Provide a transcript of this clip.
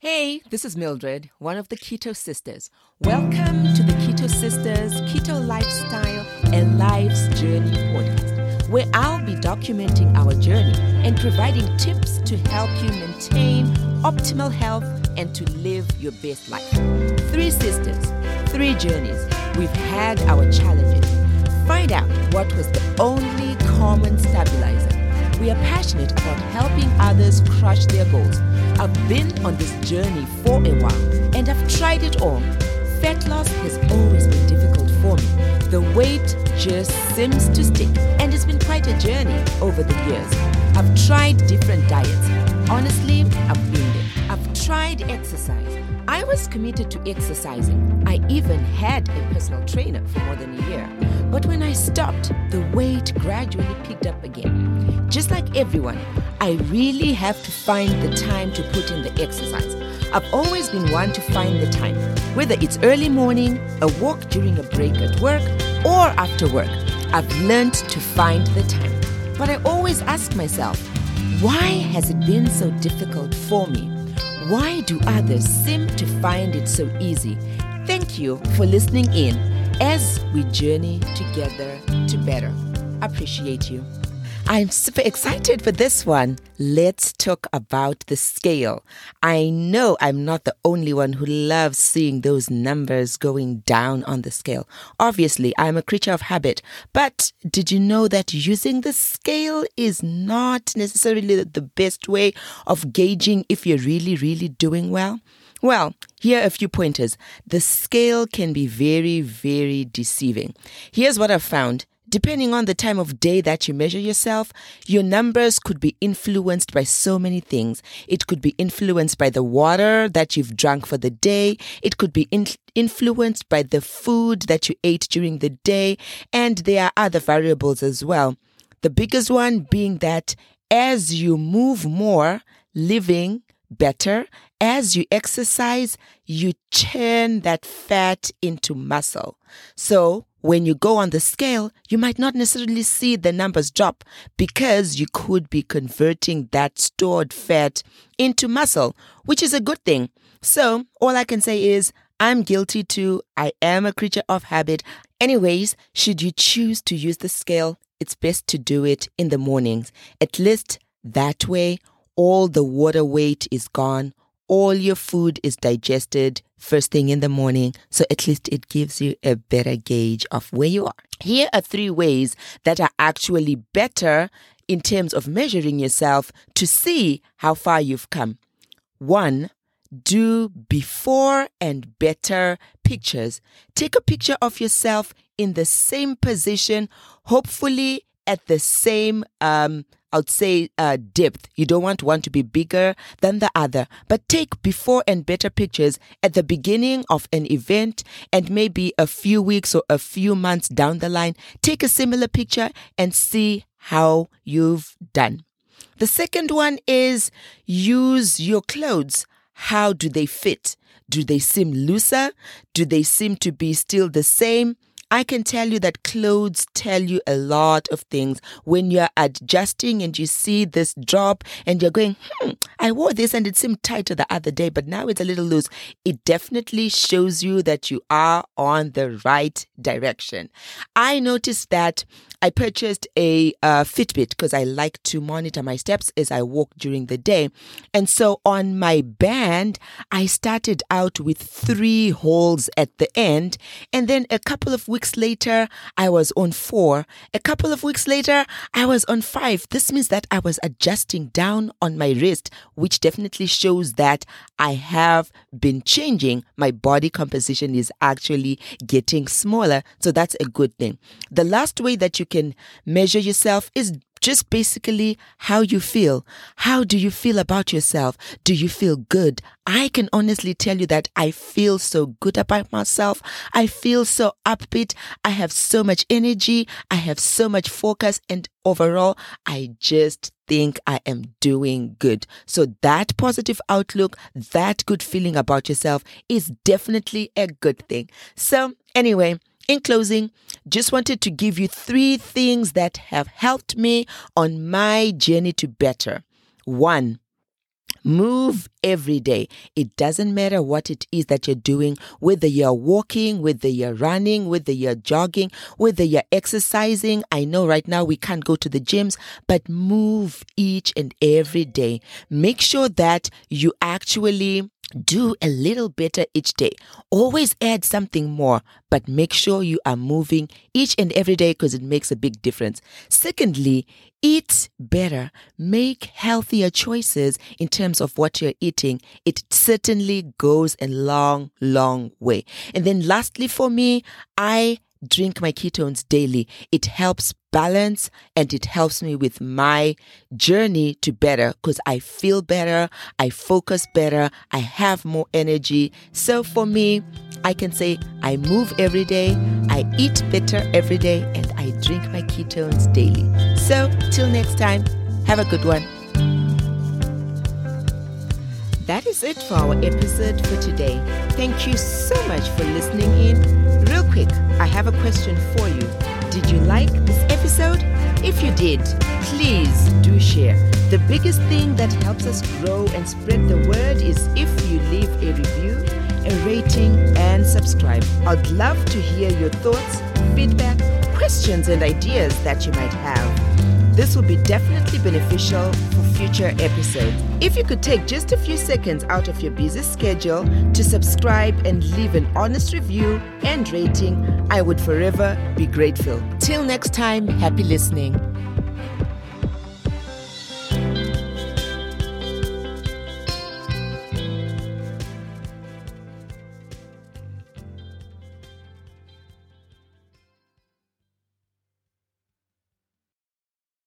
Hey, this is Mildred, one of the Keto Sisters. Welcome to the Keto Sisters Keto Lifestyle and Life's Journey podcast, where I'll be documenting our journey and providing tips to help you maintain optimal health and to live your best life. Three sisters, three journeys. We've had our challenges. Find out what was the only common stabilizer. We are passionate about helping others crush their goals. I've been on this journey for a while and I've tried it all. Fat loss has always been difficult for me. The weight just seems to stick and it's been quite a journey over the years. I've tried different diets. Honestly, I've been there. I've tried exercise. I was committed to exercising. I even had a personal trainer for more than a year. But when I stopped, the weight gradually picked up again. Just like everyone, I really have to find the time to put in the exercise. I've always been one to find the time, whether it's early morning, a walk during a break at work, or after work. I've learned to find the time. But I always ask myself, why has it been so difficult for me? Why do others seem to find it so easy? Thank you for listening in as we journey together to better. Appreciate you. I'm super excited for this one. Let's talk about the scale. I know I'm not the only one who loves seeing those numbers going down on the scale. Obviously, I'm a creature of habit, but did you know that using the scale is not necessarily the best way of gauging if you're really, really doing well? Well, here are a few pointers. The scale can be very, very deceiving. Here's what I've found. Depending on the time of day that you measure yourself, your numbers could be influenced by so many things. It could be influenced by the water that you've drunk for the day. It could be in- influenced by the food that you ate during the day. And there are other variables as well. The biggest one being that as you move more, living better, as you exercise, you turn that fat into muscle. So when you go on the scale, you might not necessarily see the numbers drop because you could be converting that stored fat into muscle, which is a good thing. So all I can say is I'm guilty too. I am a creature of habit. Anyways, should you choose to use the scale, it's best to do it in the mornings. At least that way, all the water weight is gone all your food is digested first thing in the morning. So at least it gives you a better gauge of where you are. Here are three ways that are actually better in terms of measuring yourself to see how far you've come. One, do before and better pictures. Take a picture of yourself in the same position, hopefully at the same um, I would say uh, depth. You don't want one to be bigger than the other, but take before and better pictures at the beginning of an event and maybe a few weeks or a few months down the line. Take a similar picture and see how you've done. The second one is use your clothes. How do they fit? Do they seem looser? Do they seem to be still the same? I can tell you that clothes tell you a lot of things. When you're adjusting and you see this drop and you're going, hmm, I wore this and it seemed tighter the other day, but now it's a little loose. It definitely shows you that you are on the right direction. I noticed that I purchased a uh, Fitbit because I like to monitor my steps as I walk during the day. And so on my band, I started out with three holes at the end. And then a couple of weeks later, I was on four. A couple of weeks later, I was on five. This means that I was adjusting down on my wrist, which definitely shows that I have been changing. My body composition is actually getting smaller. So that's a good thing. The last way that you can measure yourself is just basically how you feel. How do you feel about yourself? Do you feel good? I can honestly tell you that I feel so good about myself. I feel so upbeat. I have so much energy. I have so much focus. And overall, I just think I am doing good. So that positive outlook, that good feeling about yourself is definitely a good thing. So anyway, in closing, just wanted to give you three things that have helped me on my journey to better. One, Move every day. It doesn't matter what it is that you're doing, whether you're walking, whether you're running, whether you're jogging, whether you're exercising. I know right now we can't go to the gyms, but move each and every day. Make sure that you actually do a little better each day. Always add something more, but make sure you are moving each and every day because it makes a big difference. Secondly, eat better. Make healthier choices in terms of what you're eating. It certainly goes a long, long way. And then lastly, for me, I drink my ketones daily. It helps balance and it helps me with my journey to better because I feel better, I focus better, I have more energy. So for me, I can say I move every day, I eat better every day, and I drink my ketones daily. So till next time, have a good one. That is it for our episode for today. Thank you so much for listening in. Real quick, I have a question for you. Did you like this episode? If you did, please do share. The biggest thing that helps us grow and spread the word is if you leave a review, a rating, and subscribe. I'd love to hear your thoughts, feedback, questions, and ideas that you might have. This will be definitely beneficial future episodes. If you could take just a few seconds out of your busy schedule to subscribe and leave an honest review and rating, I would forever be grateful. Till next time, happy listening.